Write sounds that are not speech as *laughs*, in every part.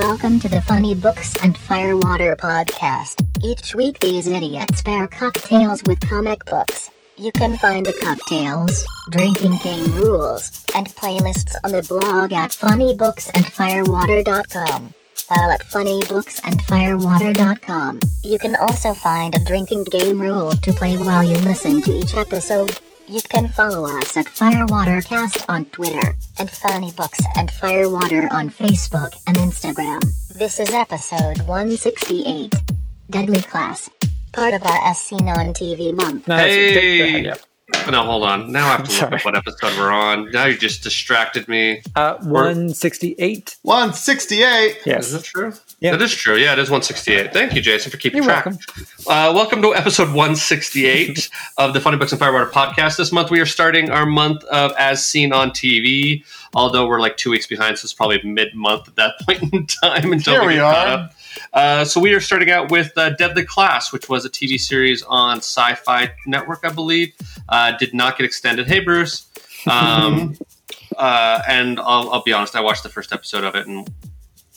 Welcome to the Funny Books and Firewater podcast. Each week, these idiots pair cocktails with comic books. You can find the cocktails, drinking game rules, and playlists on the blog at funnybooksandfirewater.com. While at funnybooksandfirewater.com, you can also find a drinking game rule to play while you listen to each episode. You can follow us at Firewatercast on Twitter and Funny Books and Firewater on Facebook and Instagram. This is episode 168 Deadly Class, part of our As Seen on TV month. No, Hey! yeah. No, hold on. Now I have to look Sorry. up what episode we're on. Now you just distracted me. Uh, 168. 168. Yes. Is that true? Yeah. That is true. Yeah, it is 168. Thank you, Jason, for keeping You're track. welcome. Uh, welcome to episode 168 *laughs* of the Funny Books and Firewater podcast. This month we are starting our month of As Seen on TV, although we're like two weeks behind, so it's probably mid month at that *laughs* point in time until Here we get caught are. Uh, so we are starting out with uh, Deadly Class, which was a TV series on Sci-Fi Network, I believe. Uh, did not get extended. Hey, Bruce. *laughs* Um, uh, and I'll, I'll be honest, I watched the first episode of it and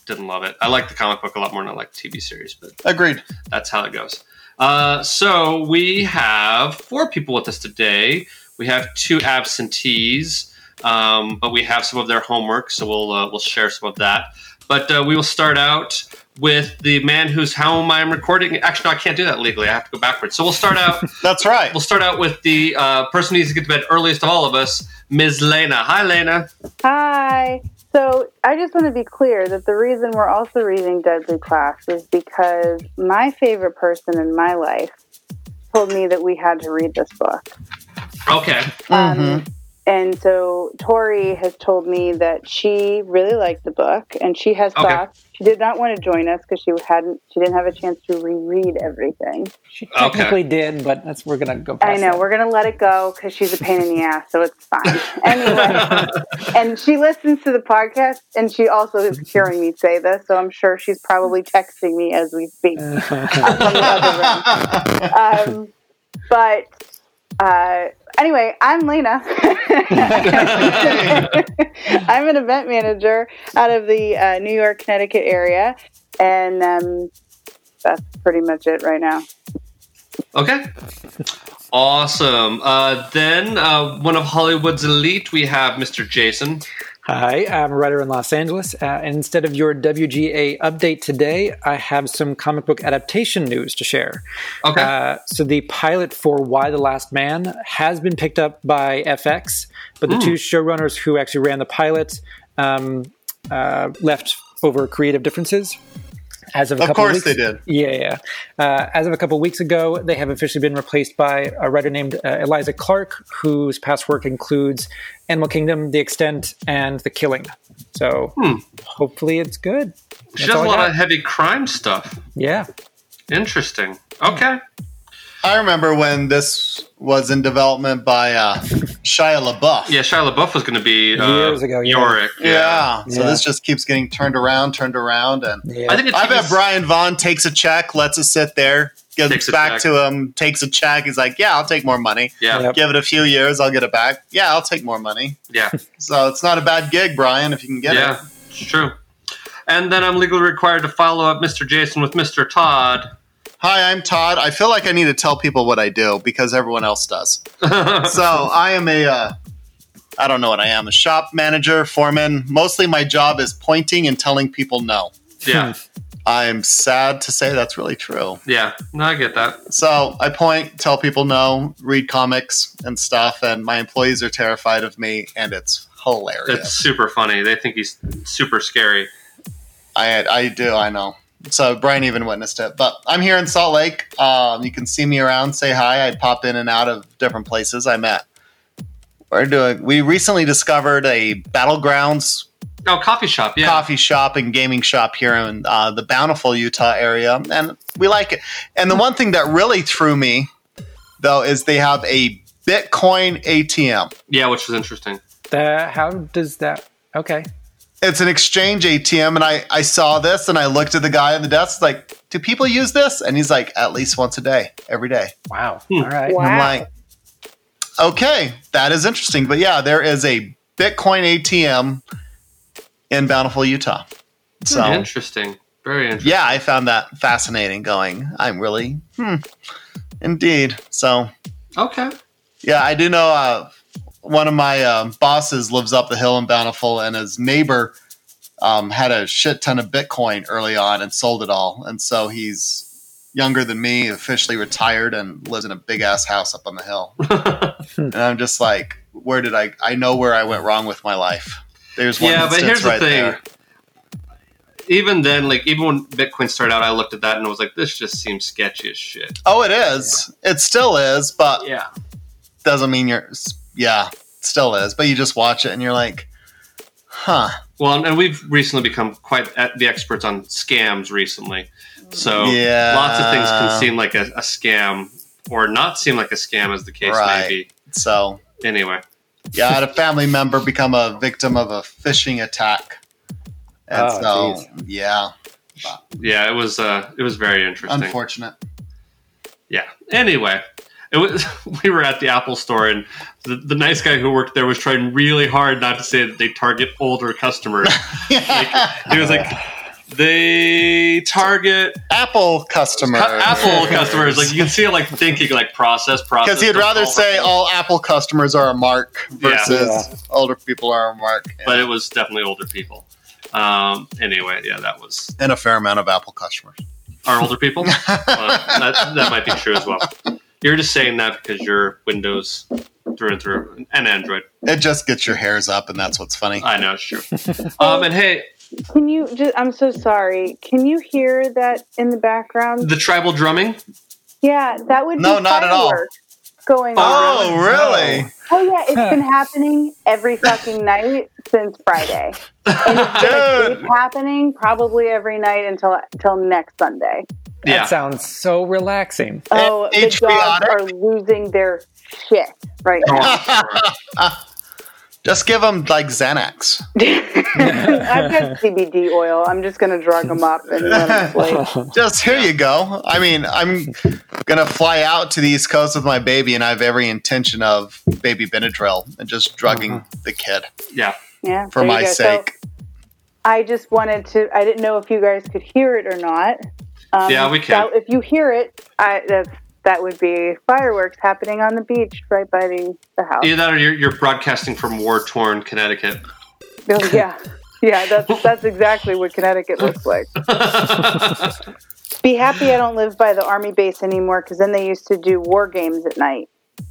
didn't love it. I like the comic book a lot more than I like the TV series, but Agreed. that's how it goes. Uh, so we have four people with us today. We have two absentees, um, but we have some of their homework, so we'll uh, we'll share some of that. But uh, we will start out with the man who's how am I recording? Actually, no, I can't do that legally. I have to go backwards. So we'll start out. *laughs* That's right. we'll start out with the uh, person who needs to get to bed earliest of all of us, Ms. Lena. Hi, Lena. Hi. So I just want to be clear that the reason we're also reading Deadly Class is because my favorite person in my life told me that we had to read this book. Okay. Um, and so Tori has told me that she really liked the book and she has Okay. thoughts. She did not want to join us because she hadn't she didn't have a chance to reread everything. She technically did, but that's we're gonna go. Past I know that. we're gonna let it go because she's a pain in the ass, so it's fine. *laughs* Anyway, and she listens to the podcast, and she also is hearing me say this, so I'm sure she's probably texting me as we speak. *laughs* I'm from the other room. Um, but uh, anyway, I'm Lena. *laughs* I'm an event manager out of the uh, New York, Connecticut area, and um, that's pretty much it right now. Okay. Awesome. Uh, then, uh, one of Hollywood's elite, we have Mr. Jason. Hi, I'm a writer in Los Angeles. Uh, and instead of your WGA update today, I have some comic book adaptation news to share. Okay. Uh, so the pilot for Y: The Last Man has been picked up by FX, but the two showrunners who actually ran the pilot um, uh, left over creative differences. As of a Of couple course weeks, they did. Yeah, yeah. Uh, as of a couple weeks ago, they have officially been replaced by a writer named uh, Eliza Clark, whose past work includes Animal Kingdom, The Extant, and The Killing. So hopefully it's good. she That's does a lot of heavy crime stuff. Yeah. Interesting. Okay. I remember when this was in development by uh, Shia LaBeouf. Yeah, Shia LaBeouf was going to be uh, Years ago, yeah. Yorick. Yeah. So Yeah. this just keeps getting turned around, turned around, and yeah. I think it's I bet Brian Vaughan takes a check, lets it sit there, gives it back to him, takes a check. He's like, "Yeah, I'll take more money. Yeah. Yep. Give it a few years, I'll get it back. Yeah, I'll take more money." Yeah. So it's not a bad gig, Brian, if you can get it. Yeah. It's true. And then I'm legally required to follow up Mr. Jason with Mr. Todd. Hi, I'm Todd. I feel like I need to tell people what I do because everyone else does. *laughs* so I am a, uh, I don't know what I am, a shop manager, foreman. Mostly my job is pointing and telling people no. Yeah. I'm sad to say that's really true. Yeah. No, I get that. So I point, tell people no, read comics and stuff, and my employees are terrified of me, and it's hilarious. It's super funny. They think he's super scary. I I do, I know. So Brian even witnessed it. But I'm here in Salt Lake. Um, you can see me around, say hi. I pop in and out of different places I'm at. We're doing. We recently discovered a battlegrounds Oh, coffee shop. Yeah. coffee shop and gaming shop here in uh, the Bountiful, Utah area, and we like it. And the one thing that really threw me, though, is they have a Bitcoin ATM. Yeah, which was interesting. That, how does that? Okay. It's an exchange ATM, and I, I saw this and I looked at the guy at the desk, like, do people use this? And he's like, at least once a day, every day. Wow. Hmm. All right. Wow. I'm like, okay, that is interesting. But yeah, there is a Bitcoin ATM in Bountiful, Utah. So Interesting. Very interesting. yeah, I found that fascinating. Going, I'm really, hmm, indeed. So Okay. yeah, I do know. Uh, one of my um, bosses lives up the hill in Bountiful, and his neighbor um, had a shit ton of Bitcoin early on and sold it all, and so he's younger than me, officially retired, and lives in a big ass house up on the hill. *laughs* and I'm just like, where did I? I know where I went wrong with my life. There's one Yeah, but here's the right thing. there. Even then, like even when Bitcoin started out, I looked at that and I was like, "This just seems sketchy as shit." Oh, it is. It still is, but Yeah. doesn't mean you're. Yeah, still is. But you just watch it and you're like, huh. Well, and we've recently become quite the experts on scams recently. So Yeah. lots of things can seem like a, a scam or not seem like a scam, as the case Right. may be. So Anyway, yeah, I had a family member become a victim of a phishing attack. And Oh, so, yeah, yeah, it was uh, it was very interesting. unfortunate. Yeah. Anyway, it was *laughs* we were at the Apple store and the, the nice guy who worked there was trying really hard not to say that they target older customers. *laughs* he was like, they target Apple customers. cu- Apple customers. Like you can see it like thinking like process process. Because he'd rather say for- all Apple customers are a mark versus Yeah. older people are a mark. but it was definitely older people. Um, anyway, yeah, that was and a fair amount of Apple customers. our older people. *laughs* Well, that, that might be true as well. You're just saying that because you're Windows through and through and Android. It just gets your hairs up, and that's what's funny. I know it's true. *laughs* Um, and hey, Can you just, I'm so sorry. Can you hear that in the background? the tribal drumming. Yeah, that would No, be not at all. fireworks Going on. Oh, oh really? Oh yeah, it's been *laughs* happening every fucking night since Friday. And it's gonna keep *laughs* happening probably every night until until next Sunday. That Yeah. sounds so relaxing. Oh, the dogs Patriotic. are losing their shit right oh. now. *laughs* Just give them like Xanax. *laughs* I've got CBD oil. I'm just gonna drug them up and let them *laughs* sleep. Just here you go. I mean, I'm gonna fly out to the East Coast with my baby, and I have every intention of baby Benadryl and just drugging the kid Yeah. Yeah, for my go. So sake. I just wanted to. I didn't know if you guys could hear it or not. Um, Yeah, we can. so if you hear it, I, that's that would be fireworks happening on the beach right by the, the house. Either that or you're, you're broadcasting from war torn Connecticut. Oh, yeah, *laughs* yeah. That's that's exactly what Connecticut looks like. *laughs* Be happy I don't live by the army base anymore because then they used to do war games at night.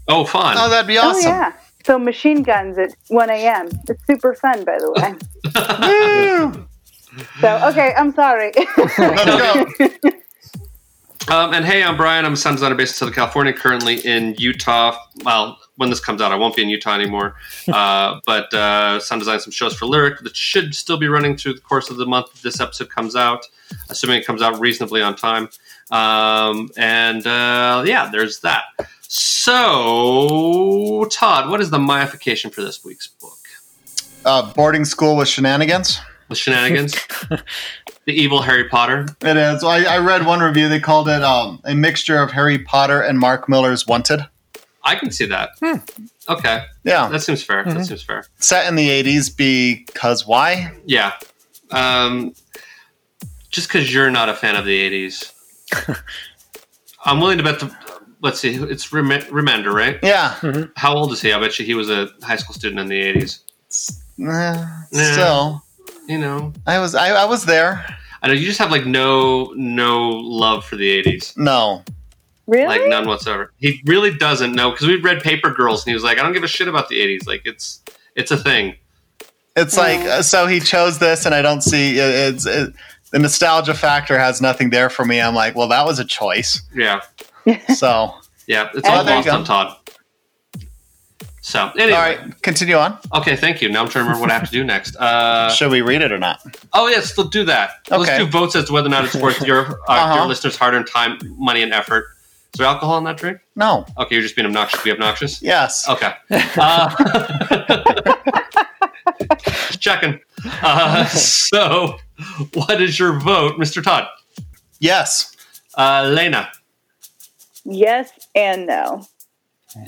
oh, fun. Oh, that'd be Oh awesome. yeah. So machine guns at 1 a.m. It's super fun, by the way. *laughs* So okay, I'm sorry. Let's go. Um, and hey, I'm Brian. I'm a sound designer based in Southern California, currently in Utah. Well, when this comes out, I won't be in Utah anymore. *laughs* Uh, but uh, sound design some shows for Lyric that should still be running through the course of the month this episode comes out, assuming it comes out reasonably on time. Um, and uh, yeah, there's that. So, Todd, what is the myification for this week's book? Uh, boarding school with shenanigans. The shenanigans, *laughs* the evil Harry Potter. It is. I, I read one review. They called it um, a mixture of Harry Potter and Mark Millar's Wanted. I can see that. Okay, Yeah, that seems fair. That seems fair. set in the '80s because why? Yeah. Um, just because you're not a fan of the 80s. *laughs* I'm willing to bet the. Let's see. It's Rem- Remender, right? Yeah, How old is he? I bet you he was a high school student in the 80s. Eh, Yeah. still, You know, I was I, I was there. I know you just have like no no love for the 80s, No, really? like none whatsoever. He really doesn't know because we read Paper Girls and he was like, I don't give a shit about the 80s. Like it's it's a thing. it's like uh, so he chose this, and I don't see it, it's it, the nostalgia factor has nothing there for me. I'm like, well, that was a choice. Yeah, So, yeah. It's all there you lost on Todd. So anyway, all right, continue on. okay, thank you. Now I'm trying to remember what I have to do next. Uh, *laughs* Should we read it or not? Oh yes, let's do that. Let's do votes as to whether or not it's worth your uh, *laughs* Uh-huh. your listeners' hard-earned time, money, and effort. Is there alcohol in that drink? No. Okay, you're just being obnoxious. Be obnoxious. Yes. Okay. *laughs* Uh, checking. Uh, so, what is your vote, Mr. Todd? Yes. Uh, Lena. yes and no.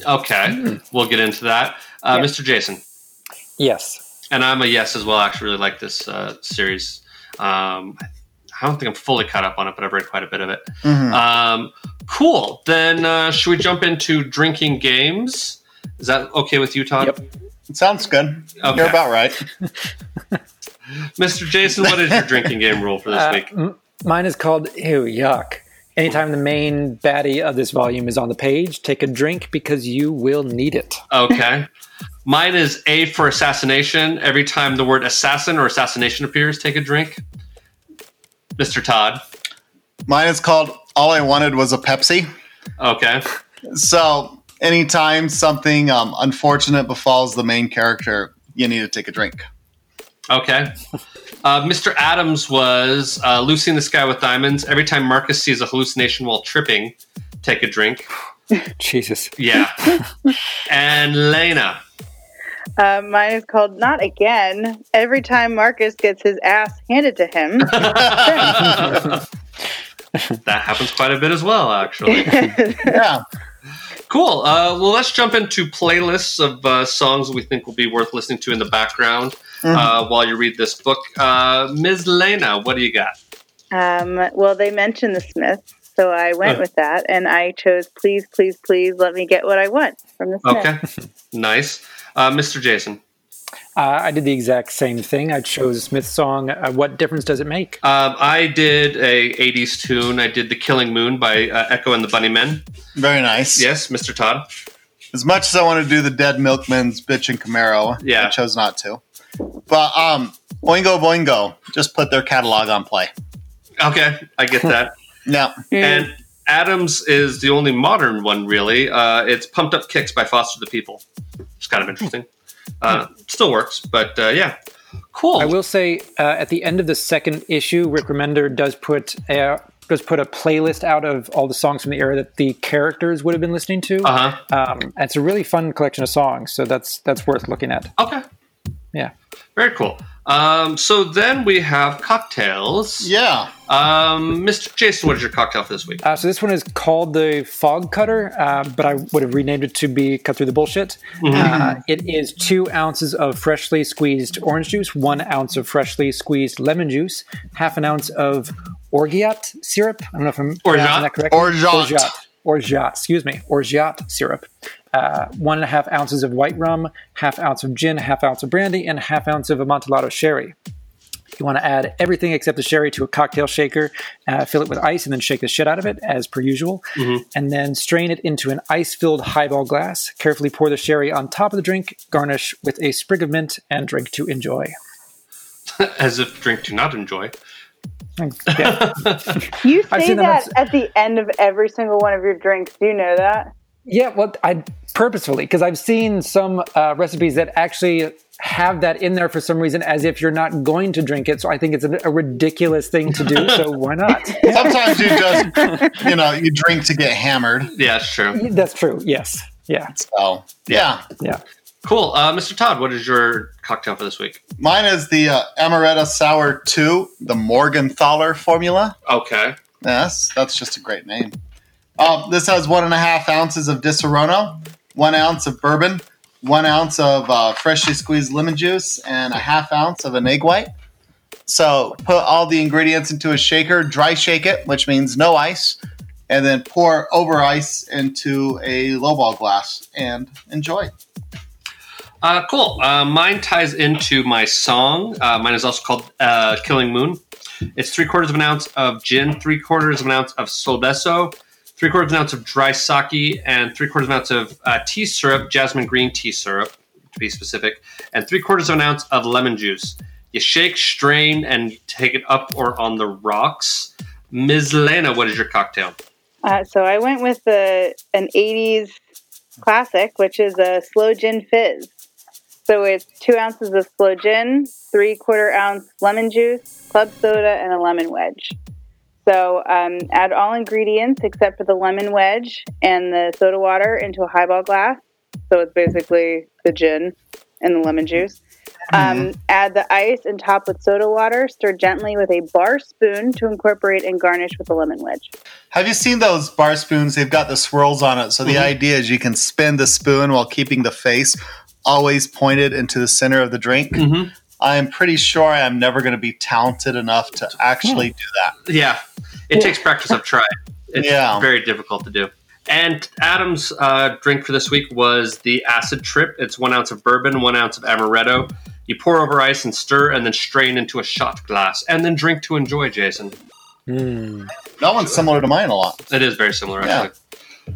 Okay, we'll get into that. Uh, Yeah. Mr. Jason. Yes. And I'm a yes as well. I actually really like this uh, series. Um, I don't think I'm fully caught up on it, but I've read quite a bit of it. Mhm. Um, cool. Then uh, should we jump into drinking games? Is that okay with you, Todd? Yep. Sounds good. Okay. You're about right. *laughs* Mr. Jason, what is your drinking game rule for this Uh, week? m- mine is called Ew, Yuck. Anytime the main baddie of this volume is on the page, take a drink because you will need it. Okay. Mine is A for assassination. Every time the word assassin or assassination appears, take a drink. Mr. Todd. Mine is called All I Wanted Was a Pepsi. Okay. So anytime something um, unfortunate befalls the main character, you need to take a drink. Okay. Uh, Mr. Adams was uh, Lucy in the Sky with Diamonds. Every time Marcus sees a hallucination while tripping, take a drink. *laughs* Jesus. Yeah. and Lena. Uh, mine is called Not Again. Every time Marcus gets his ass handed to him. *laughs* That happens quite a bit as well, actually. *laughs* Yeah. Cool. Uh, well, let's jump into playlists of uh, songs we think will be worth listening to in the background uh, while you read this book. Uh, Ms. Lena, what do you got? um, well, they mentioned the Smiths, so I went Uh. with that, and I chose Please, Please, Please Let Me Get What I Want from the Smiths. Okay. *laughs* nice. Uh, Mr. Jason. Uh, I did the exact same thing. I chose Smith's song, uh, What Difference Does It Make? Um, I did a 80s tune. I did The Killing Moon by uh, Echo and the Bunnymen. Very nice. Yes, Mr. Todd. As much as I want to do the Dead Milkmen's Bitchin' Camaro, Yeah. I chose not to. But um, Oingo Boingo just put their catalog on play. Okay, I get that. *laughs* Yeah. and Adams is the only modern one, really. Uh, it's Pumped Up Kicks by Foster the People. It's kind of interesting. Uh, still works, but uh, yeah. Cool. I will say uh, at the end of the second issue, Rick Remender does put a, does put a playlist out of all the songs from the era that the characters would have been listening to. Uh huh. Um, and it's a really fun collection of songs, so that's that's worth looking at. Okay. Yeah. Very cool. Um, so then we have cocktails. Yeah. Um, Mr. Jason, what is your cocktail for this week? Uh, so this one is called the Fog Cutter, uh, but I would have renamed it to be Cut Through the Bullshit. Uh, it is two ounces of freshly squeezed orange juice, one ounce of freshly squeezed lemon juice, half an ounce of orgeat syrup. I don't know if I'm pronouncing that correctly. Orgeat. Orgeat. Orgeat, excuse me. Orgeat syrup. Uh, one and a half ounces of white rum, half ounce of gin, half ounce of brandy, and half ounce of Amontillado sherry. You want to add everything except the sherry to a cocktail shaker, uh, fill it with ice, and then shake the shit out of it as per usual. And then strain it into an ice filled highball glass. Carefully pour the sherry on top of the drink, garnish with a sprig of mint, and drink to enjoy. *laughs* As if drink to not enjoy. Yeah, *laughs* You say seen them that on- at the end of every single one of your drinks. Do you know that? Yeah well, I purposefully, because I've seen some uh, recipes that actually have that in there for some reason as if you're not going to drink it. So I think it's a, a ridiculous thing to do. So *laughs* why not? Yeah, Sometimes you just, *laughs* you know, you drink to get hammered. Yeah, it's true. that's true. Yes. Yeah. So, yeah. Yeah. Cool. Uh, Mr. Todd, what is your cocktail for this week? Mine is the uh, Amaretto Sour 2, the Morgenthaler formula. Okay. Yes, that's just a great name. Um, this has one and a half ounces of Disaronno, one ounce of bourbon, one ounce of uh, freshly squeezed lemon juice, and a half ounce of an egg white. So put all the ingredients into a shaker, dry shake it, which means no ice, and then pour over ice into a lowball glass and enjoy. Uh, cool. Uh, mine ties into my song. Uh, mine is also called uh, Killing Moon. It's three quarters of an ounce of gin, three quarters of an ounce of solbeso, three quarters of an ounce of dry sake, and three quarters of an ounce of uh, tea syrup, jasmine green tea syrup, to be specific, and three quarters of an ounce of lemon juice. You shake, strain, and take it up or on the rocks. Ms. Lena, what is your cocktail? Uh, so I went with an '80s classic, which is a sloe gin fizz. So it's two ounces of sloe gin, three quarter ounce lemon juice, club soda, and a lemon wedge. So um, add all ingredients except for the lemon wedge and the soda water into a highball glass. So it's basically the gin and the lemon juice. Um, add the ice and top with soda water. Stir gently with a bar spoon to incorporate and garnish with a lemon wedge. Have you seen those bar spoons? They've got the swirls on it. So the idea is you can spin the spoon while keeping the face always pointed into the center of the drink. Mhm. I'm pretty sure I am never going to be talented enough to actually do that. Yeah, it takes practice. I've tried. It's Yeah. very difficult to do. And Adam's uh, drink for this week was the Acid Trip. It's one ounce of bourbon, one ounce of amaretto. You pour over ice and stir, and then strain into a shot glass, and then drink to enjoy. Jason, Mm. That one's similar to mine a lot. it is very similar, Yeah. actually.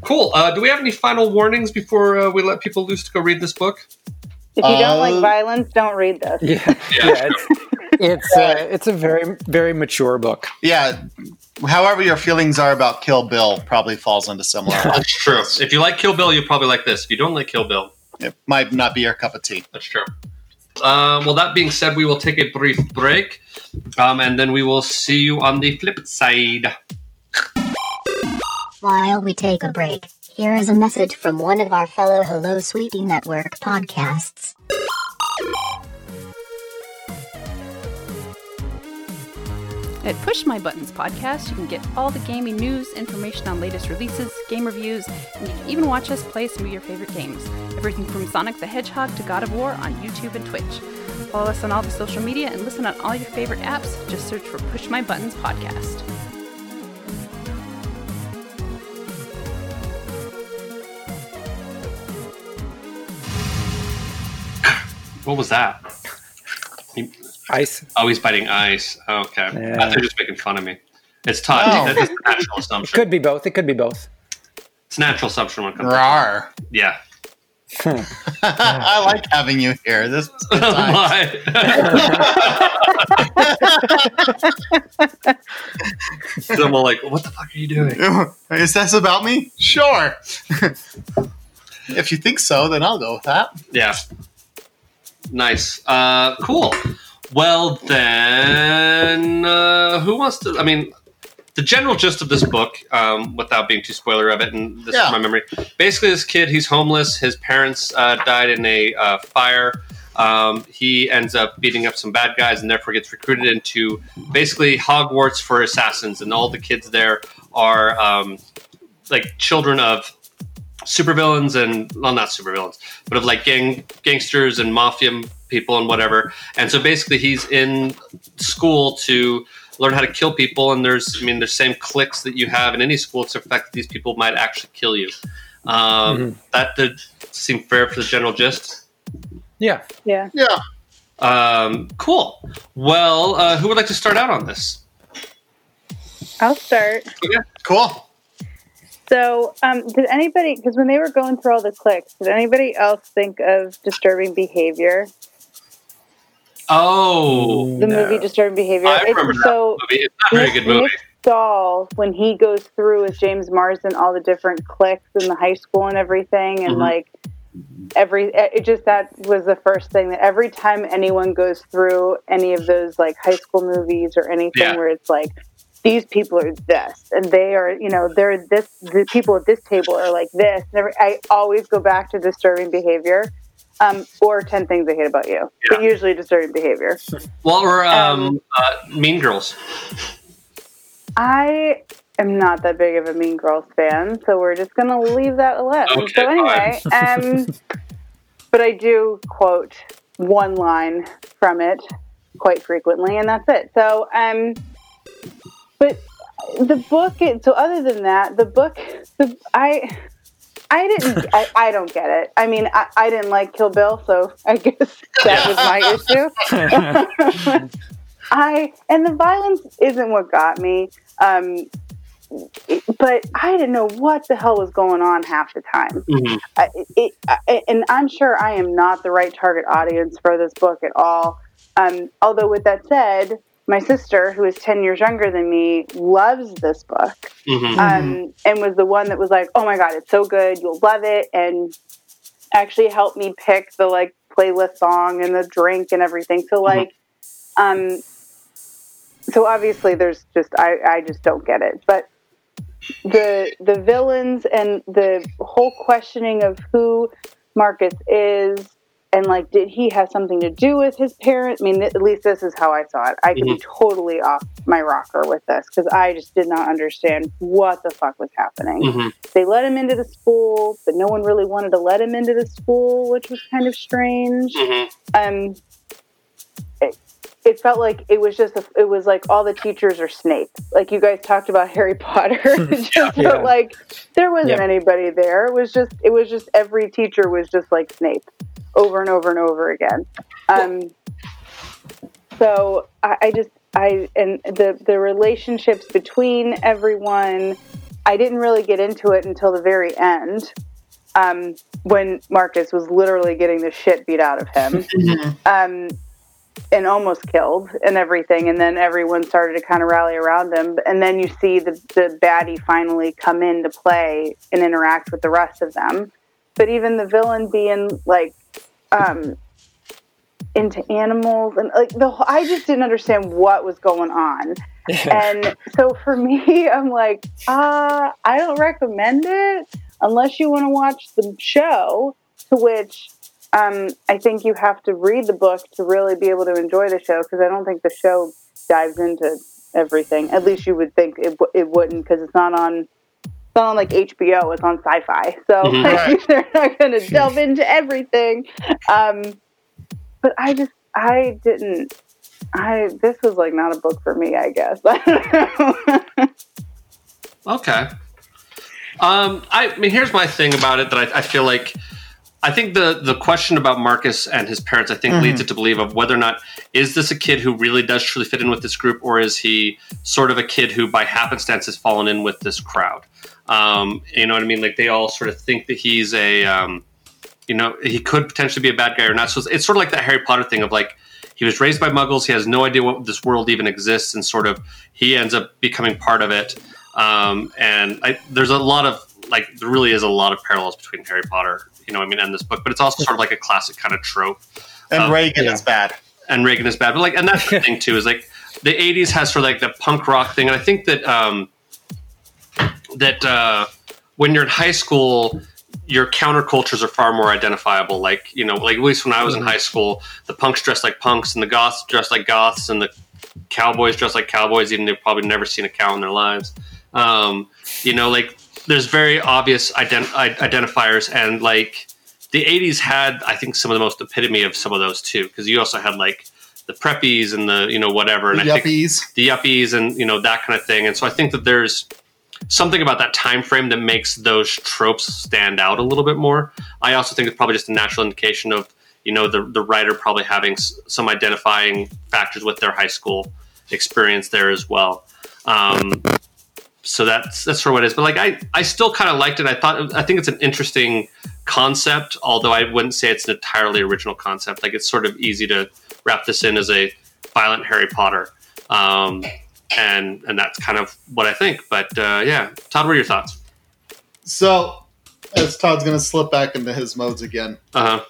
Cool. Uh, do we have any final warnings before uh, we let people loose to go read this book? If you don't like violence, don't read this. Yeah, Yeah. *laughs* yeah. It's it's, uh, it's a very very mature book. Yeah. However, your feelings are about Kill Bill probably falls into similar. That's true. If you like Kill Bill, you'll probably like this. If you don't like Kill Bill, it might not be your cup of tea. That's true. Uh, well, that being said, we will take a brief break, um, and then we will see you on the flip side. While we take a break, here is a message from one of our fellow Hello Sweetie Network podcasts. At Push My Buttons podcast, you can get all the gaming news, information on latest releases, game reviews, and you can even watch us play some of your favorite games. Everything from Sonic the Hedgehog to God of War on YouTube and Twitch. Follow us on all the social media and listen on all your favorite apps. Just search for Push My Buttons podcast. What was that? He- Ice. oh, he's biting ice. Oh, okay. Yeah. I thought you were just making fun of me. It's touch. No. Oh. That's a natural *laughs* assumption. Could be both. It could be both. It's a natural assumption when it comes Rawr. to Yeah. *laughs* I like having you here. This is good *laughs* times. So I'm all like, what the fuck are you doing? Is this about me? Sure. if you think so, then I'll go with that. Yeah. Nice. Uh, cool. Well, then, uh, who wants to? I mean, the general gist of this book, um, without being too spoiler of it, and this Yeah. is my memory. Basically, this kid, he's homeless. His parents uh, died in a uh, fire. Um, he ends up beating up some bad guys, and therefore gets recruited into basically Hogwarts for assassins. And all the kids there are um, like children of supervillains and well not supervillains but of like gang gangsters and mafia people and whatever and so basically he's in school to learn how to kill people and there's i mean there's same cliques that you have in any school except the fact that these people might actually kill you um, that did seem fair for the general gist Yeah. Yeah. Yeah. um, cool well uh, who would like to start out on this I'll start. yeah. Cool. So, um, did anybody, because when they were going through all the cliques, did anybody else think of disturbing behavior? oh The No. movie Disturbing Behavior. i remember that so, movie it's not a very good movie Nick when he goes through with James Marsden all the different cliques in the high school and everything, and Mhm. like every, it just that was the first thing that every time anyone goes through any of those like high school movies or anything Yeah. where it's like these people are this and they are you know they're this the people at this table are like this. I always go back to disturbing behavior um, or 10 things i hate about you. But usually disturbing behavior. Well or um, Um, uh, mean girls. I am not that big of a Mean Girls fan, so we're just going to leave that alone. Okay, so anyway, um, but I do quote one line from it quite frequently, and that's it. So, um, but the book. It, so other than that, the book, the I. I didn't. *laughs* I, I don't get it. I mean, I, I didn't like Kill Bill, so I guess *laughs* that was my issue. *laughs* I and the violence isn't what got me. Um, but I didn't know what the hell was going on half the time. Mhm. I, it, I, and I'm sure I am not the right target audience for this book at all. Um, although, with that said, my sister, who is 10 years younger than me, loves this book Mhm. um, and was the one that was like, "Oh my god, it's so good, you'll love it," and actually helped me pick the like playlist song and the drink and everything. So like, um, so obviously there's just I I just don't get it, but the the villains and the whole questioning of who Marcus is. And like, did he have something to do with his parent? I mean, at least this is how I saw it. I could be totally off my rocker with this because I just did not understand what the fuck was happening Mhm. they let him into the school, but no one really wanted to let him into the school, which was kind of strange. Mhm. Um, it felt like it was just a, it was like all the teachers are Snape. Like you guys talked about *laughs* Harry Potter, it *laughs* just Yeah. felt like there wasn't anybody there. It was just it was just every teacher was just like Snape, over and over and over again. Um, so I, I just I and the the relationships between everyone, I didn't really get into it until the very end. Um, when Marcus was literally getting the shit beat out of him *laughs* um, and almost killed and everything. And then everyone started to kind of rally around him. And then you see the, the baddie finally come into play and interact with the rest of them. But even the villain being like um, into animals and like the whole, I just didn't understand what was going on. And so for *laughs* me, I'm like, uh, I don't recommend it unless you want to watch the show, to which um, I think you have to read the book to really be able to enjoy the show because I don't think the show dives into everything. At least you would think it, w- it wouldn't because it's not on. It's not on like HBO. It's on Sci-Fi, so Mhm. like, *laughs* they're not going to delve into everything. Um, but I just I didn't. I this was like not a book for me. I guess. I don't know. Okay. Um, I, I mean, here's my thing about it that I, I feel like I think the the question about Marcus and his parents, I think, leads it to believe of whether or not is this a kid who really does truly fit in with this group, or is he sort of a kid who, by happenstance, has fallen in with this crowd? Um, you know what I mean? Like they all sort of think that he's a, um, you know, he could potentially be a bad guy or not. So it's, it's sort of like that Harry Potter thing of like he was raised by Muggles, he has no idea what this world even exists, and sort of he ends up becoming part of it. Um, and I, there's a lot of like there really is a lot of parallels between Harry Potter, you know, what I mean, and this book, but it's also sort of like a classic kind of trope. And Reagan yeah. is bad. And Reagan is bad, but like, and that's the *laughs* thing too is like the '80s has sort of like the punk rock thing, and I think that um, that uh, when you're in high school. Your countercultures are far more identifiable. Like you know, like at least when I was in high school, the punks dressed like punks, and the goths dressed like goths, and the cowboys dressed like cowboys, even they've probably never seen a cow in their lives. Um, you know, like there's very obvious ident- identifiers, and like the '80s had, I think, some of the most epitome of some of those too, because you also had like the preppies and the you know whatever, and The I think yuppies. the yuppies and you know that kind of thing. And so I think that there's something about that time frame that makes those tropes stand out a little bit more. I also think it's probably just a natural indication of you know the the writer probably having s- some identifying factors with their high school experience there as well. Um, so that's that's sort of what it is. But like I I still kind of liked it. I thought I think it's an interesting concept, although I wouldn't say it's an entirely original concept. Like it's sort of easy to wrap this in as a violent Harry Potter. Um, and and that's kind of what I think. But uh, yeah, Todd, what are your thoughts? So, as Todd's going to slip back into his modes again, Uh huh.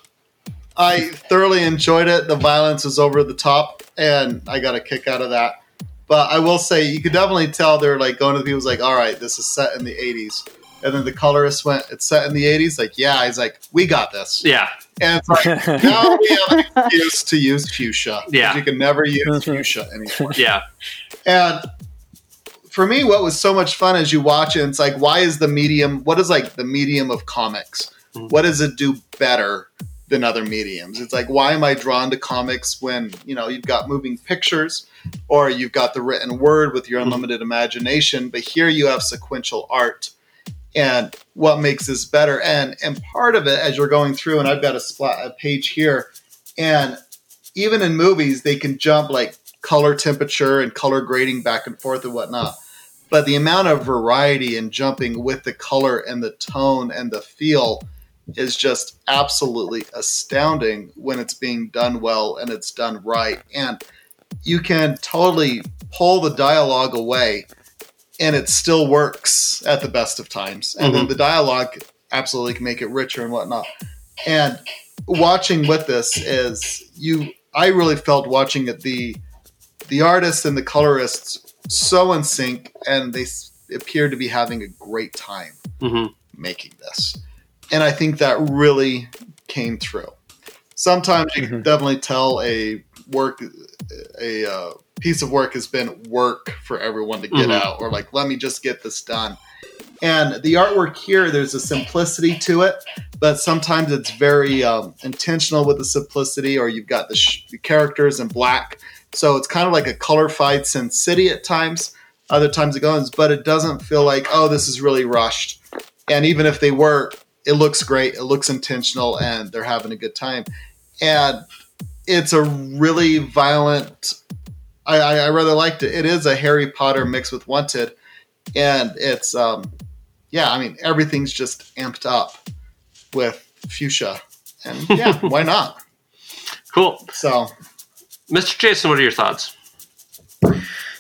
I thoroughly enjoyed it. The violence was over the top, and I got a kick out of that. But I will say, you could definitely tell they're like going to the people's like, "All right, this is set in the '80s," and then the colorist went, "It's set in the '80s." Like, yeah, he's like, "We got this," Yeah, and it's like *laughs* now we have an excuse to use fuchsia. 'cause Yeah. you can never use *laughs* fuchsia anymore. yeah, And for me, what was so much fun as you watch it, it's like, why is the medium, what is like the medium of comics? Mhm. What does it do better than other mediums? It's like, why am I drawn to comics when, you know, you've got moving pictures or you've got the written word with your Mhm. unlimited imagination, but here you have sequential art. And what makes this better? And and part of it, as you're going through, and I've got a, splat, a page here, and even in movies, they can jump like color temperature and color grading back and forth and whatnot. But the amount of variety in jumping with the color and the tone and the feel is just absolutely astounding when it's being done well and it's done right. And you can totally pull the dialogue away and it still works at the best of times. And then mm-hmm. the dialogue absolutely can make it richer and whatnot. And watching with this is you I really felt watching it the the artists and the colorists so in sync and they s- appeared to be having a great time hmm making this. And I think that really came through. Sometimes you can definitely tell a work, a uh, piece of work has been work for everyone to get Mhm. out, or like, let me just get this done. And the artwork here, there's a simplicity to it, but sometimes it's very um, intentional with the simplicity, or you've got the, sh- the characters in black, So it's kind of like a colorified Sin City at times. Other times it goes, but it doesn't feel like, oh, this is really rushed. And even if they were, it looks great. It looks intentional, and they're having a good time. And it's a really violent. I, I, I rather liked it. It is a Harry Potter mixed with Wanted, and it's um, yeah. I mean, everything's just amped up with fuchsia, and yeah, *laughs* why not? Cool. So, Mr. Jason, what are your thoughts?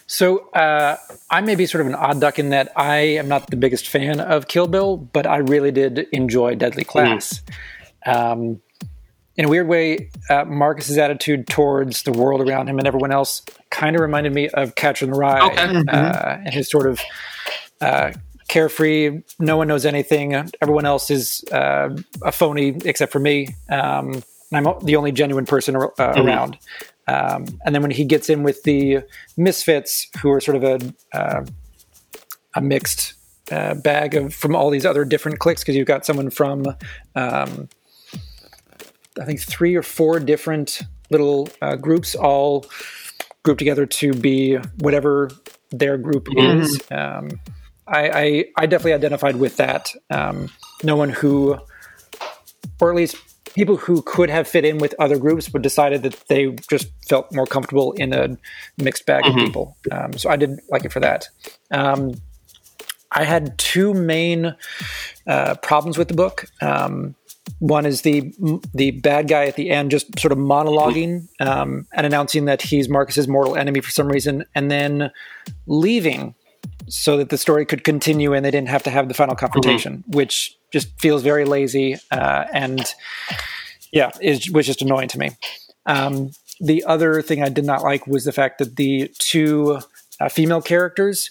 So uh, I may be sort of an odd duck in that I am not the biggest fan of Kill Bill, but I really did enjoy Deadly Class. Mm. Um, in a weird way, uh, Marcus's attitude towards the world around him and everyone else kind of reminded me of Catcher in the Rye okay. uh, mm-hmm. and his sort of uh, carefree. No one knows anything. Everyone else is uh, a phony except for me. Um, I'm the only genuine person uh, mm-hmm. around. Um, and then when he gets in with the misfits, who are sort of a uh, a mixed uh, bag of from all these other different cliques, because you've got someone from um, I think three or four different little uh, groups, all grouped together to be whatever their group mm-hmm. is. Um, I, I, I definitely identified with that. Um, no one who, or at least people who could have fit in with other groups, but decided that they just felt more comfortable in a mixed bag mm-hmm. of people. Um, so I did like it for that. Um, I had two main uh, problems with the book. Um, one is the the bad guy at the end, just sort of monologuing um, and announcing that he's Marcus's mortal enemy for some reason, and then leaving so that the story could continue and they didn't have to have the final confrontation, mm-hmm. which just feels very lazy uh, and yeah, it was just annoying to me. Um, the other thing I did not like was the fact that the two uh, female characters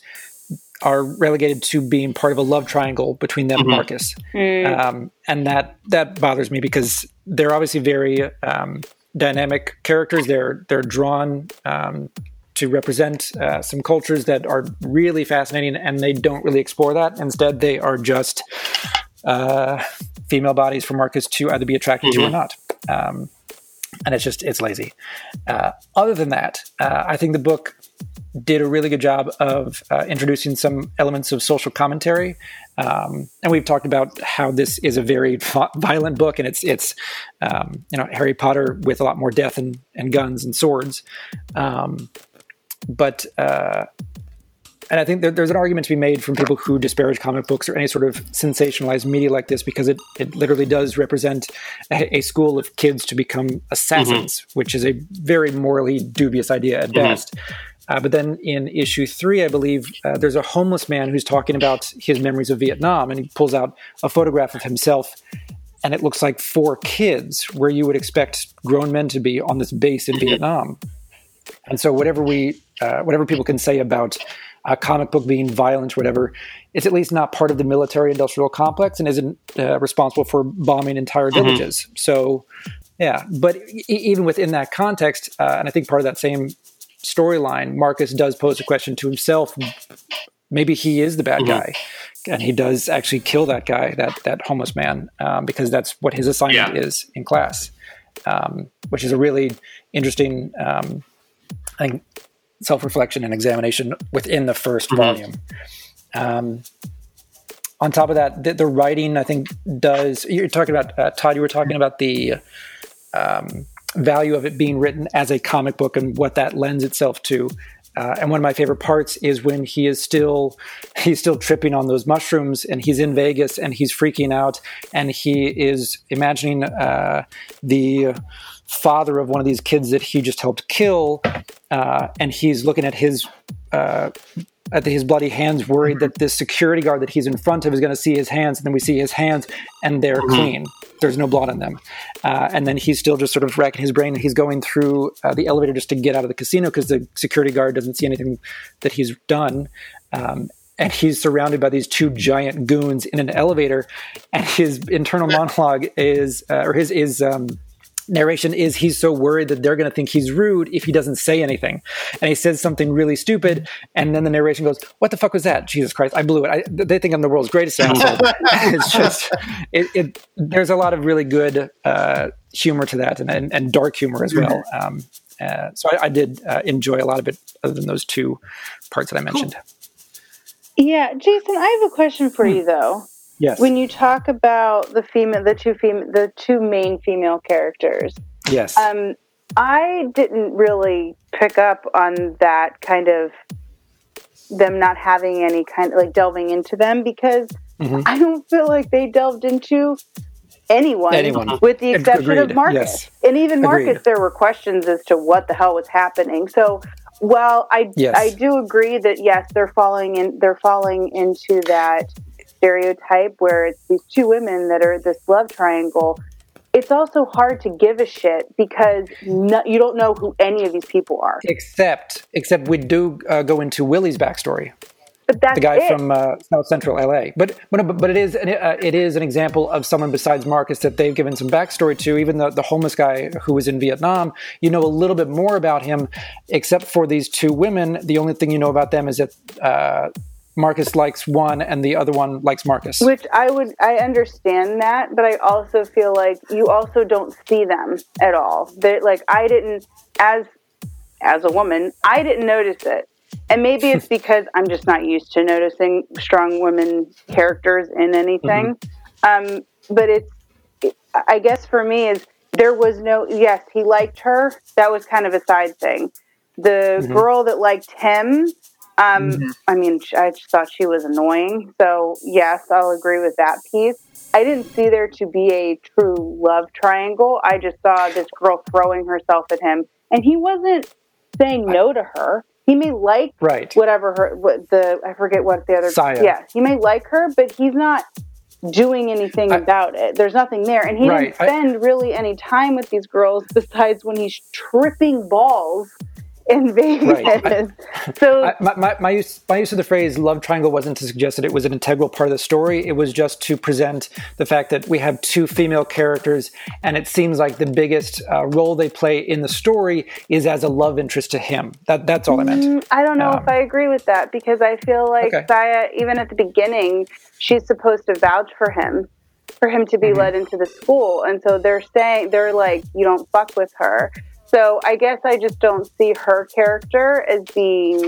are relegated to being part of a love triangle between them mm-hmm. and Marcus, mm. um, and that that bothers me because they're obviously very um, dynamic characters. They're they're drawn um, to represent uh, some cultures that are really fascinating, and they don't really explore that. Instead, they are just uh, female bodies for Marcus to either be attracted mm-hmm. to or not. Um, and it's just it's lazy. Uh, other than that, uh, I think the book did a really good job of uh, introducing some elements of social commentary. Um, and we've talked about how this is a very violent book, and it's it's um, you know Harry Potter with a lot more death and, and guns and swords. Um, but uh, and I think there, there's an argument to be made from people who disparage comic books or any sort of sensationalized media like this because it, it literally does represent a, a school of kids to become assassins, mm-hmm. which is a very morally dubious idea at mm-hmm. best. Uh, but then in issue three, I believe uh, there's a homeless man who's talking about his memories of Vietnam, and he pulls out a photograph of himself, and it looks like four kids, where you would expect grown men to be on this base in mm-hmm. Vietnam. And so, whatever we, uh, whatever people can say about a comic book being violent, whatever, it's at least not part of the military-industrial complex and isn't uh, responsible for bombing entire mm-hmm. villages. So, yeah. But e- even within that context, uh, and I think part of that same storyline, Marcus does pose a question to himself. Maybe he is the bad mm-hmm. guy, and he does actually kill that guy, that that homeless man, um, because that's what his assignment yeah. is in class, um, which is a really interesting, um, I think, self reflection and examination within the 1st mm-hmm. volume. Um, on top of that, the, the, writing I think does. You're talking about uh, Todd. You were talking about the um, value of it being written as a comic book and what that lends itself to. Uh, and one of my favorite parts is when he is still he's still tripping on those mushrooms and he's in Vegas and he's freaking out and he is imagining uh, the father of one of these kids that he just helped kill uh, and he's looking at his uh, at his bloody hands, worried mm-hmm. that this security guard that he's in front of is going to see his hands, and then we see his hands, and they're mm-hmm. clean. There's no blood on them. Uh, and then he's still just sort of racking his brain. And he's going through uh, the elevator just to get out of the casino because the security guard doesn't see anything that he's done. Um, and he's surrounded by these two giant goons in an elevator, and his internal *laughs* monologue is, uh, or his is. Um, narration is he's so worried that they're going to think he's rude if he doesn't say anything. And he says something really stupid. And then the narration goes, What the fuck was that? Jesus Christ, I blew it. I, they think I'm the world's greatest asshole. *laughs* *laughs* it's just, it, it, there's a lot of really good uh, humor to that and, and, and dark humor as well. Um, Uh, so I, I did uh, enjoy a lot of it, other than those two parts that I mentioned. Yeah, Jason, I have a question for you though. Yes. When you talk about the female, the two fem- the two main female characters, yes. um, I didn't really pick up on that kind of them not having any kind of like delving into them because Mhm. I don't feel like they delved into anyone, Anyone. with the exception Agreed, of Marcus. yes. And even Agreed. Marcus, there were questions as to what the hell was happening. So while I Yes. I do agree that yes, they're falling in they're falling into that stereotype where it's these two women that are this love triangle. It's also hard to give a shit because no, you don't know who any of these people are. except, except we do uh, go into Willie's backstory. But that's the guy it. from uh, South Central LA. But but but it is an, uh, it is an example of someone besides Marcus that they've given some backstory to. Even the the homeless guy who was in Vietnam, you know a little bit more about him. Except for these two women, the only thing you know about them is that uh, Marcus likes one and the other one likes Marcus. Which I would, I understand that, but I also feel like you also don't see them at all. That like I didn't, as as a woman, I didn't notice it, and maybe it's *laughs* because I'm just not used to noticing strong women characters in anything. Um, but it's, it, I guess for me is there was no yes, he liked her. That was kind of a side thing. The Mhm. girl that liked him. Um, I mean, I just thought she was annoying. So, yes, I'll agree with that piece. I didn't see there to be a true love triangle. I just saw this girl throwing herself at him, and he wasn't saying no to her. He may like right. whatever her, what the, I forget what the other, Saya. yeah, he may like her, but he's not doing anything I- about it. There's nothing there. And he Right. didn't I- spend really any time with these girls besides when he's tripping balls in Vegas. Right. so, I, my, my, my, use, my use of the phrase love triangle wasn't to suggest that it was an integral part of the story. It was just to present the fact that we have two female characters, and it seems like the biggest uh, role they play in the story is as a love interest to him. That, that's all I meant. Mm, I don't know Um, if I agree with that because I feel like Okay. Saya, even at the beginning, she's supposed to vouch for him, for him to be Mm-hmm. let into the school. And so they're saying, they're like, you don't fuck with her. So I guess I just don't see her character as being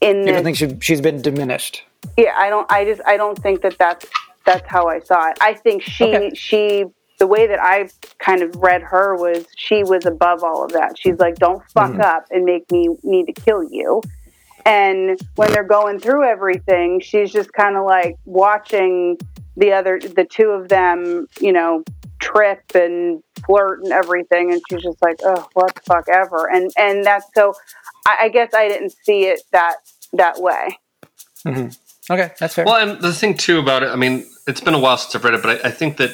in You this. don't think she, she's been diminished? yeah, I don't, I just, I don't think that that's, that's how I saw it. I think she, Okay. she, the way that I kind of read her was she was above all of that. She's like, don't fuck Mhm. up and make me need to kill you. And when they're going through everything, she's just kind of like watching the other, the two of them, you know, trip and flirt and everything. And she's just like, oh, what the fuck ever. And, and that's so, I, I guess I didn't see it that, that way. Okay, that's fair. Well, and the thing too about it, I mean, it's been a while since I've read it, but I, I think that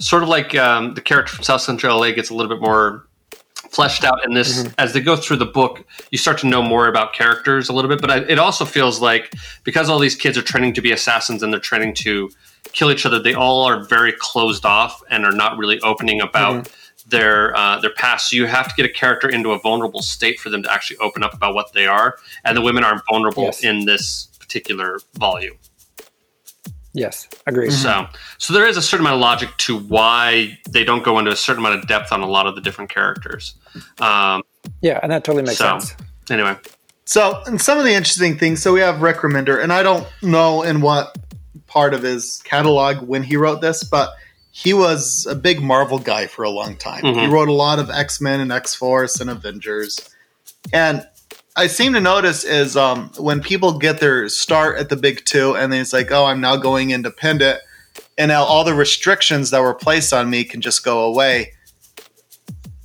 sort of like um, the character from South Central LA gets a little bit more fleshed out in this as they go through the book. You start to know more about characters a little bit, but I, it also feels like because all these kids are training to be assassins and they're training to kill each other, they all are very closed off and are not really opening about. Their uh, their past, so you have to get a character into a vulnerable state for them to actually open up about what they are, and the women aren't vulnerable Yes. in this particular volume. yes, agreed. So, so there is a certain amount of logic to why they don't go into a certain amount of depth on a lot of the different characters. Um, Yeah, and that totally makes So- sense. anyway, So, and some of the interesting things. So we have Rick Remender, and I don't know in what part of his catalog when he wrote this, but he was a big Marvel guy for a long time. He Mhm. wrote a lot of X Men and X Force and Avengers, and I seem to notice is um, when people get their start at the big two, and then it's like, oh, I'm now going independent, and now all the restrictions that were placed on me can just go away.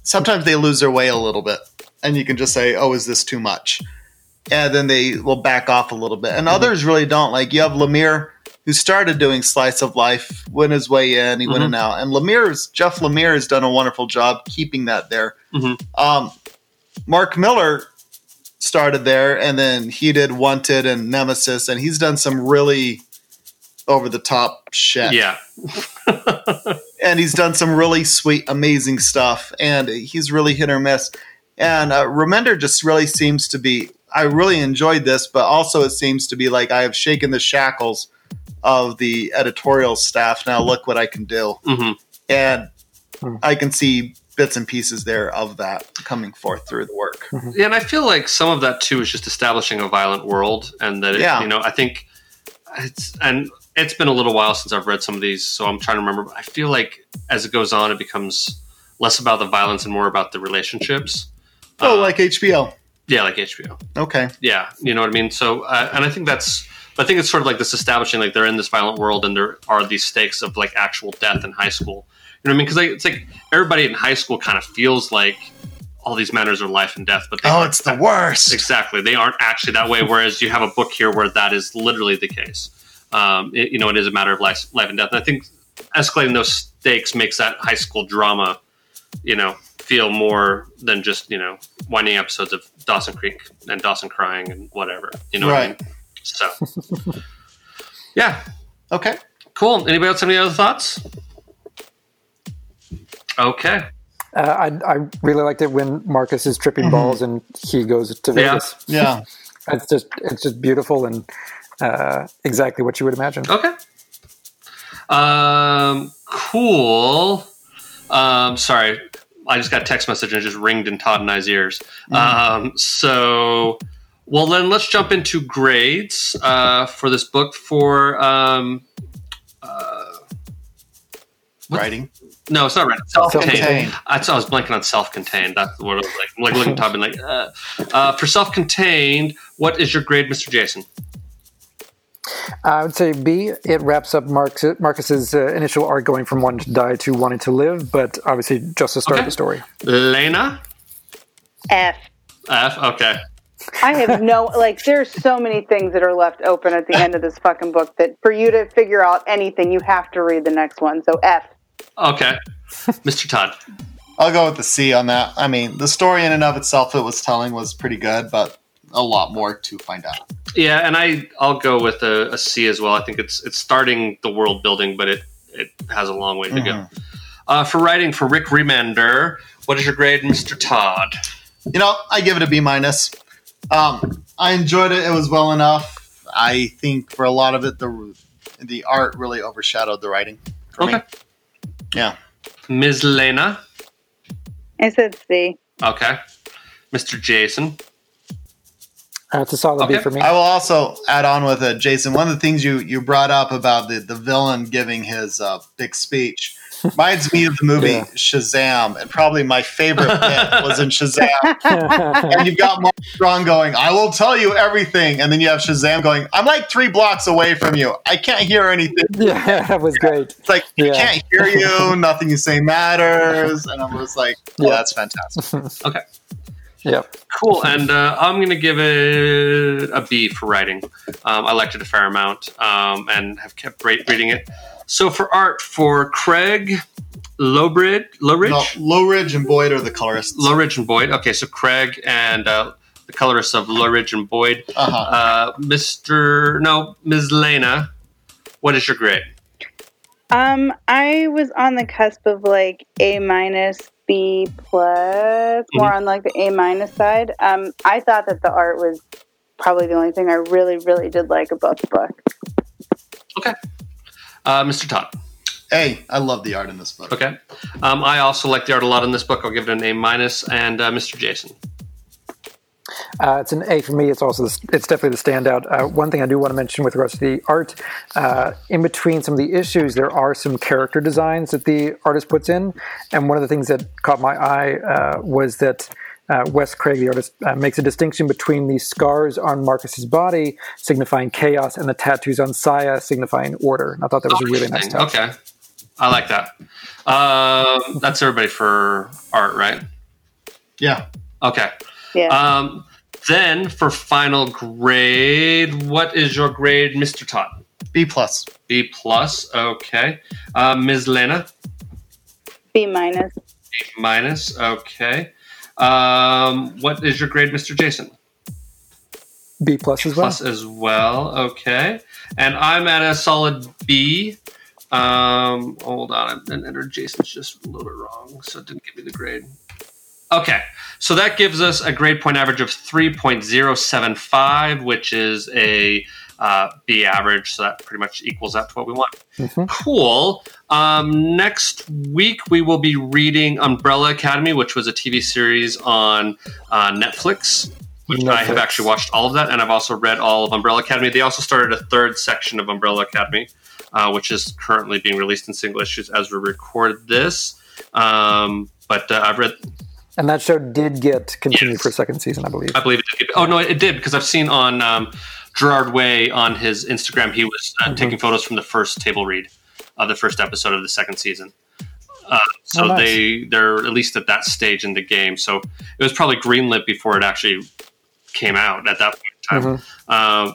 Sometimes they lose their way a little bit, and you can just say, oh, is this too much? and then they will back off a little bit. And others really don't. Like you have Lemire, who started doing slice of life, went his way in, he went in and out. And Lemire's Jeff Lemire has done a wonderful job keeping that there. Mhm. Um, Mark Millar started there, and then he did Wanted and Nemesis, and he's done some really over the top shit yeah, *laughs* and he's done some really sweet, amazing stuff. And he's really hit or miss. And uh, Remender just really seems to be. I really enjoyed this, but also it seems to be like I have shaken the shackles of the editorial staff. Now look what I can do, hmm and Hmm. I can see bits and pieces there of that coming forth through the work. Yeah, and I feel like some of that too is just establishing a violent world, and that it, Yeah. you know, I think it's and it's been a little while since I've read some of these, so I'm trying to remember. But I feel like as it goes on, it becomes less about the violence and more about the relationships. Oh, Uh, like HBO. yeah, like HBO. Okay. Yeah, you know what I mean. So, uh, and I think that's, I think it's sort of like this establishing like they're in this violent world and there are these stakes of like actual death in high school. You know what I mean? Because like, it's like everybody in high school kind of feels like all these matters are life and death, but Oh, it's the worst. exactly they aren't actually that way. Whereas you have a book here where that is literally the case. Um, it, you know, it is a matter of life, life and death. And I think escalating those stakes makes that high school drama, you know, feel more than just you know winding episodes of Dawson Creek and Dawson crying and whatever. You know what I Right. mean? So, *laughs* yeah, Okay. cool. Anybody else have any other thoughts? Okay. Uh, I, I really liked it when Marcus is tripping balls and he goes to Yeah. Vegas. Yeah. *laughs* It's just it's just beautiful and uh, exactly what you would imagine. Okay. Um, cool. Um, sorry, I just got a text message and it just ringed in Todd and I's ears. Um, so, well, then let's jump into grades uh, for this book. For um, What? Writing. no, it's not right. Self-contained. Self-contained. I, thought I was blanking on self-contained. That's what I was like. I'm like looking at Todd and like, uh, uh, for self-contained, what is your grade, Mr. Jason? I would say B. It wraps up Marcus, Marcus's uh, initial arc going from wanting to die to wanting to live, but obviously just the start Okay. of the story. Lena? F. F. Okay. I have no like. There's so many things that are left open at the end of this fucking book that for you to figure out anything, you have to read the next one. So F. Okay. Mr. Todd. I'll go with the C on that. I mean, the story in and of itself it was telling was pretty good, but a lot more to find out. Yeah, and I I'll go with a, a C as well. I think it's it's starting the world building, but it it has a long way to go. Uh, for writing for Rick Remender, what is your grade, Mr. Todd? You know, I give it a B minus. Um, I enjoyed it. It was well enough. I think for a lot of it, the the art really overshadowed the writing for me. Okay. Yeah. Ms. Lena. I said C. Okay. Mr. Jason. Uh, a solid Okay. B for me. I will also add on with it, Jason. One of the things you you brought up about the the villain giving his uh, big speech reminds me of the movie Yeah. Shazam, and probably my favorite *laughs* bit was in Shazam. and you've got Mark Strong going, "I will tell you everything," and then you have Shazam going, "I'm like three blocks away from you. I can't hear anything." *laughs* yeah, that was great. It's like I Yeah. can't hear you. Nothing you say matters, and I was like, "Oh, Yeah. that's fantastic." *laughs* Okay. Yep. Cool. And uh, I'm going to give it a B for writing. Um, I liked it a fair amount um, and have kept re- reading it. So for art, for Craig Lowbridge, Loughridge, No, Low Ridge and Boyd are the colorists. Loughridge and Boyd. Okay, so Craig and uh, the colorists of Loughridge and Boyd. Uh-huh. Uh, Mr. No, Ms. Lena, what is your grade? Um, I was on the cusp of like A minus, B plus, more on like the A minus side. Um, I thought that the art was probably the only thing I really, really did like about the book. Okay. Uh, Mr. Todd. Hey, I love the art in this book. Okay. Um, I also like the art a lot in this book. I'll give it an A minus. And uh, Mr. Jason. Uh, it's an A for me. It's also the, it's definitely the standout. Uh, one thing I do want to mention with regards to the art, uh, in between some of the issues, there are some character designs that the artist puts in, and one of the things that caught my eye uh, was that. Uh, Wes Craig, the artist, uh, makes a distinction between the scars on Marcus's body, signifying chaos, and the tattoos on Saya, signifying order. And I thought that was a really nice touch. Okay. I like that. Um, that's everybody for art, right? Yeah. Okay. Yeah. Um, then for final grade, what is your grade, Mr. Todd? B plus. B plus. Okay. Uh, Ms. Lena, B minus. B minus. Okay. Um, what is your grade, Mr. Jason? B plus as well. Plus as well. Okay. And I'm at a solid B. Um, hold on, I entered Jason's just a little bit wrong, so it didn't give me the grade. Okay, so that gives us a grade point average of 3.075, which is a uh, B average. So that pretty much equals out to what we want. Cool. Um, next week we will be reading Umbrella Academy, which was a TV series on uh, Netflix. Which I have actually watched all of that, and I've also read all of Umbrella Academy. They also started a third section of Umbrella Academy, uh, which is currently being released in single issues as we record this. Um, but uh, I've read And that show did get continued Yes. for a second season, I believe. I believe it did. Oh no, it did because I've seen on um, Gerard Way on his Instagram he was Mm-hmm. uh, taking photos from the first table read of the first episode of the second season. Uh, so Oh, nice. they they're at least at that stage in the game. So it was probably greenlit before it actually came out at that point in time. Mm-hmm. Uh,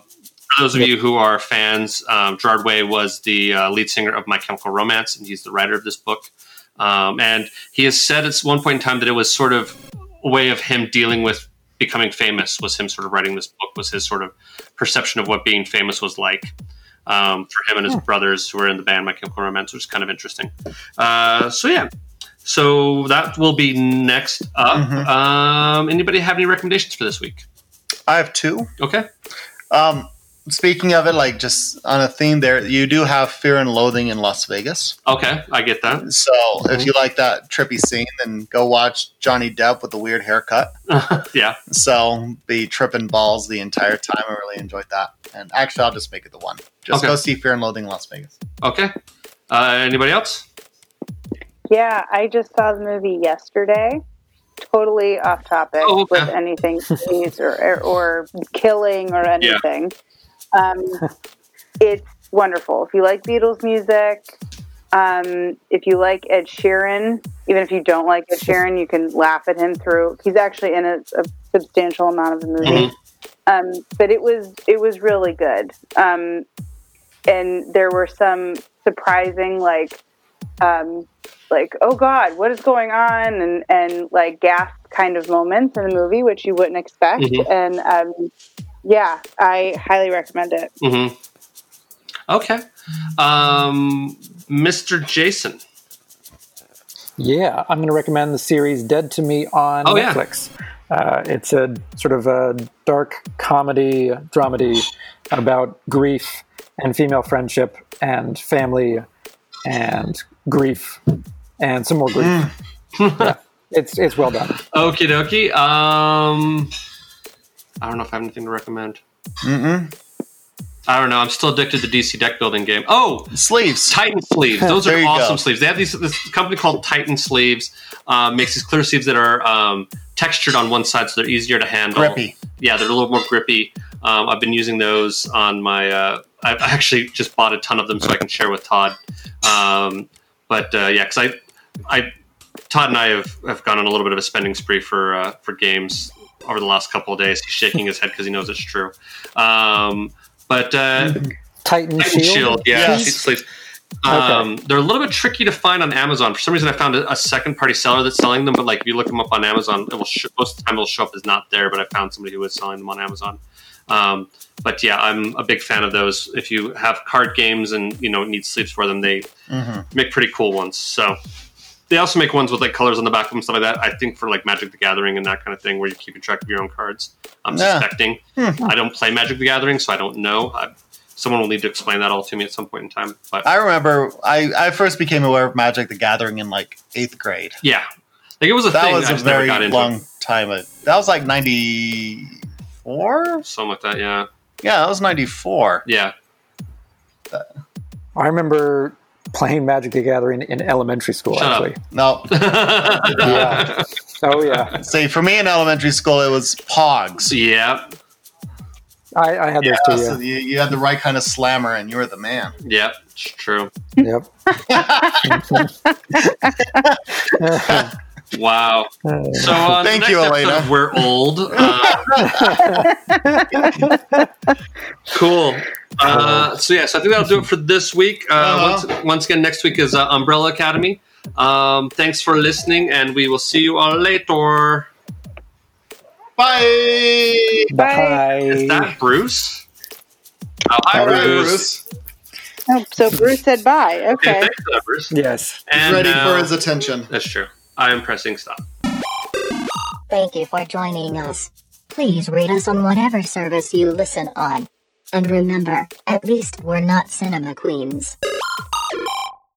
for those of you who are fans, um, Gerard Way was the uh, lead singer of My Chemical Romance, and he's the writer of this book. Um, and he has said at one point in time that it was sort of a way of him dealing with becoming famous. Was him sort of writing this book? Was his sort of perception of what being famous was like um, for him and his brothers who were in the band My Chemical Romance, which is kind of interesting. Uh, so yeah. So that will be next up. Mhm. Um, anybody have any recommendations for this week? I have two. Okay. Um, speaking of it, like just on a theme there, you do have Fear and Loathing in Las Vegas. Okay, I get that. So if you like that trippy scene, then go watch Johnny Depp with the weird haircut. *laughs* yeah. So be tripping balls the entire time. I really enjoyed that. And actually, I'll just make it the one. Just Okay. go see Fear and Loathing in Las Vegas. Okay. Uh, anybody else? Yeah, I just saw the movie yesterday. Totally off topic Oh, okay. with anything police or, or or killing or anything. Um, it's wonderful. If you like Beatles music, um, if you like Ed Sheeran, even if you don't like Ed Sheeran, you can laugh at him through. He's actually in a, a substantial amount of the movie. Um, but it was it was really good. Um, and there were some surprising like um, like oh god what is going on and and like gasp kind of moments in the movie which you wouldn't expect Mhm. and um, yeah i highly recommend it hmm Okay. Um, Mr. Jason. Yeah, I'm going to recommend the series Dead to Me on Oh, yeah. Netflix. Uh, it's a sort of a dark comedy dramedy about grief and female friendship and family and grief and some more grief. yeah, it's it's well done. *laughs* Okie dokie. Um, I don't know if I have anything to recommend. Mm-mm. I don't know. I'm still addicted to the DC deck building game. Oh, Sleeves. Titan sleeves. *laughs* Those are awesome go. sleeves. They have these this company called Titan sleeves. Um, makes these clear sleeves that are um, textured on one side, so they're easier to handle. Grippy. Yeah, they're a little more grippy. Um, I've been using those on my. Uh, I I actually just bought a ton of them so I can share with Todd. Um, but uh, yeah, because I, I, Todd and I have, have gone on a little bit of a spending spree for uh, for games over the last couple of days. He's shaking his head because he knows it's true. Um, but uh, Titan, Titan Shield. Shield, yeah, sheet sleeves. Um, They're a little bit tricky to find on Amazon. For some reason, I found a, a second party seller that's selling them, but like if you look them up on Amazon, it will sh- most of the time it'll show up as not there. But I found somebody who was selling them on Amazon. Um, but yeah, I'm a big fan of those. If you have card games and you know need sleeves for them, they hmm make pretty cool ones. So they also make ones with like colors on the back of them, stuff like that. I think for like Magic the Gathering and that kind of thing, where you're keeping track of your own cards. I'm Yeah. suspecting. Hmm. I don't play Magic the Gathering, so I don't know. I, someone will need to explain that all to me at some point in time. But I remember I, I first became aware of Magic the Gathering in like eighth grade. yeah, like it was a That thing. was I a very long time. a- That was like 94? Something like that. Yeah, Yeah, that was 94. yeah. I remember playing Magic the Gathering in elementary school. Shut up. actually, No, *laughs* yeah. Oh yeah, see, for me in elementary school, it was Pogs. yeah, I, I had those Yeah, so you, you had the right kind of slammer, and you were the man. yeah. It's true. Yep. *laughs* *laughs* Wow. So on Thank you, Elena. of We're old. Uh, *laughs* cool. Uh, so yes, I think that'll do it for this week. Uh, Uh-huh. once, once again, next week is uh, Umbrella Academy. Um, thanks for listening, and we will see you all later. Bye. Bye. Is that Bruce? Oh, hi, All right, Bruce. Bruce. oh, so bruce said bye Okay, okay thanks Bruce. Yes. He's ready now- for his attention. That's true. I am pressing stop. Thank you for joining us. Please rate us on whatever service you listen on. And remember, at least we're not cinema queens.